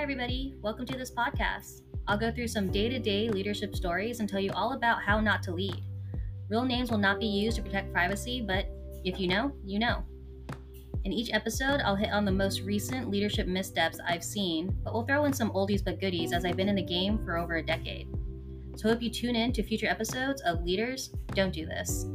everybody. Welcome to this podcast. I'll go through some day to day leadership stories and tell you all about how not to lead. Real names will not be used to protect privacy, but if you know, you know. In each episode, I'll hit on the most recent leadership missteps I've seen, but we'll throw in some oldies but goodies as I've been in the game for over a decade. So hope you tune in to future episodes of Leaders Don't Do This.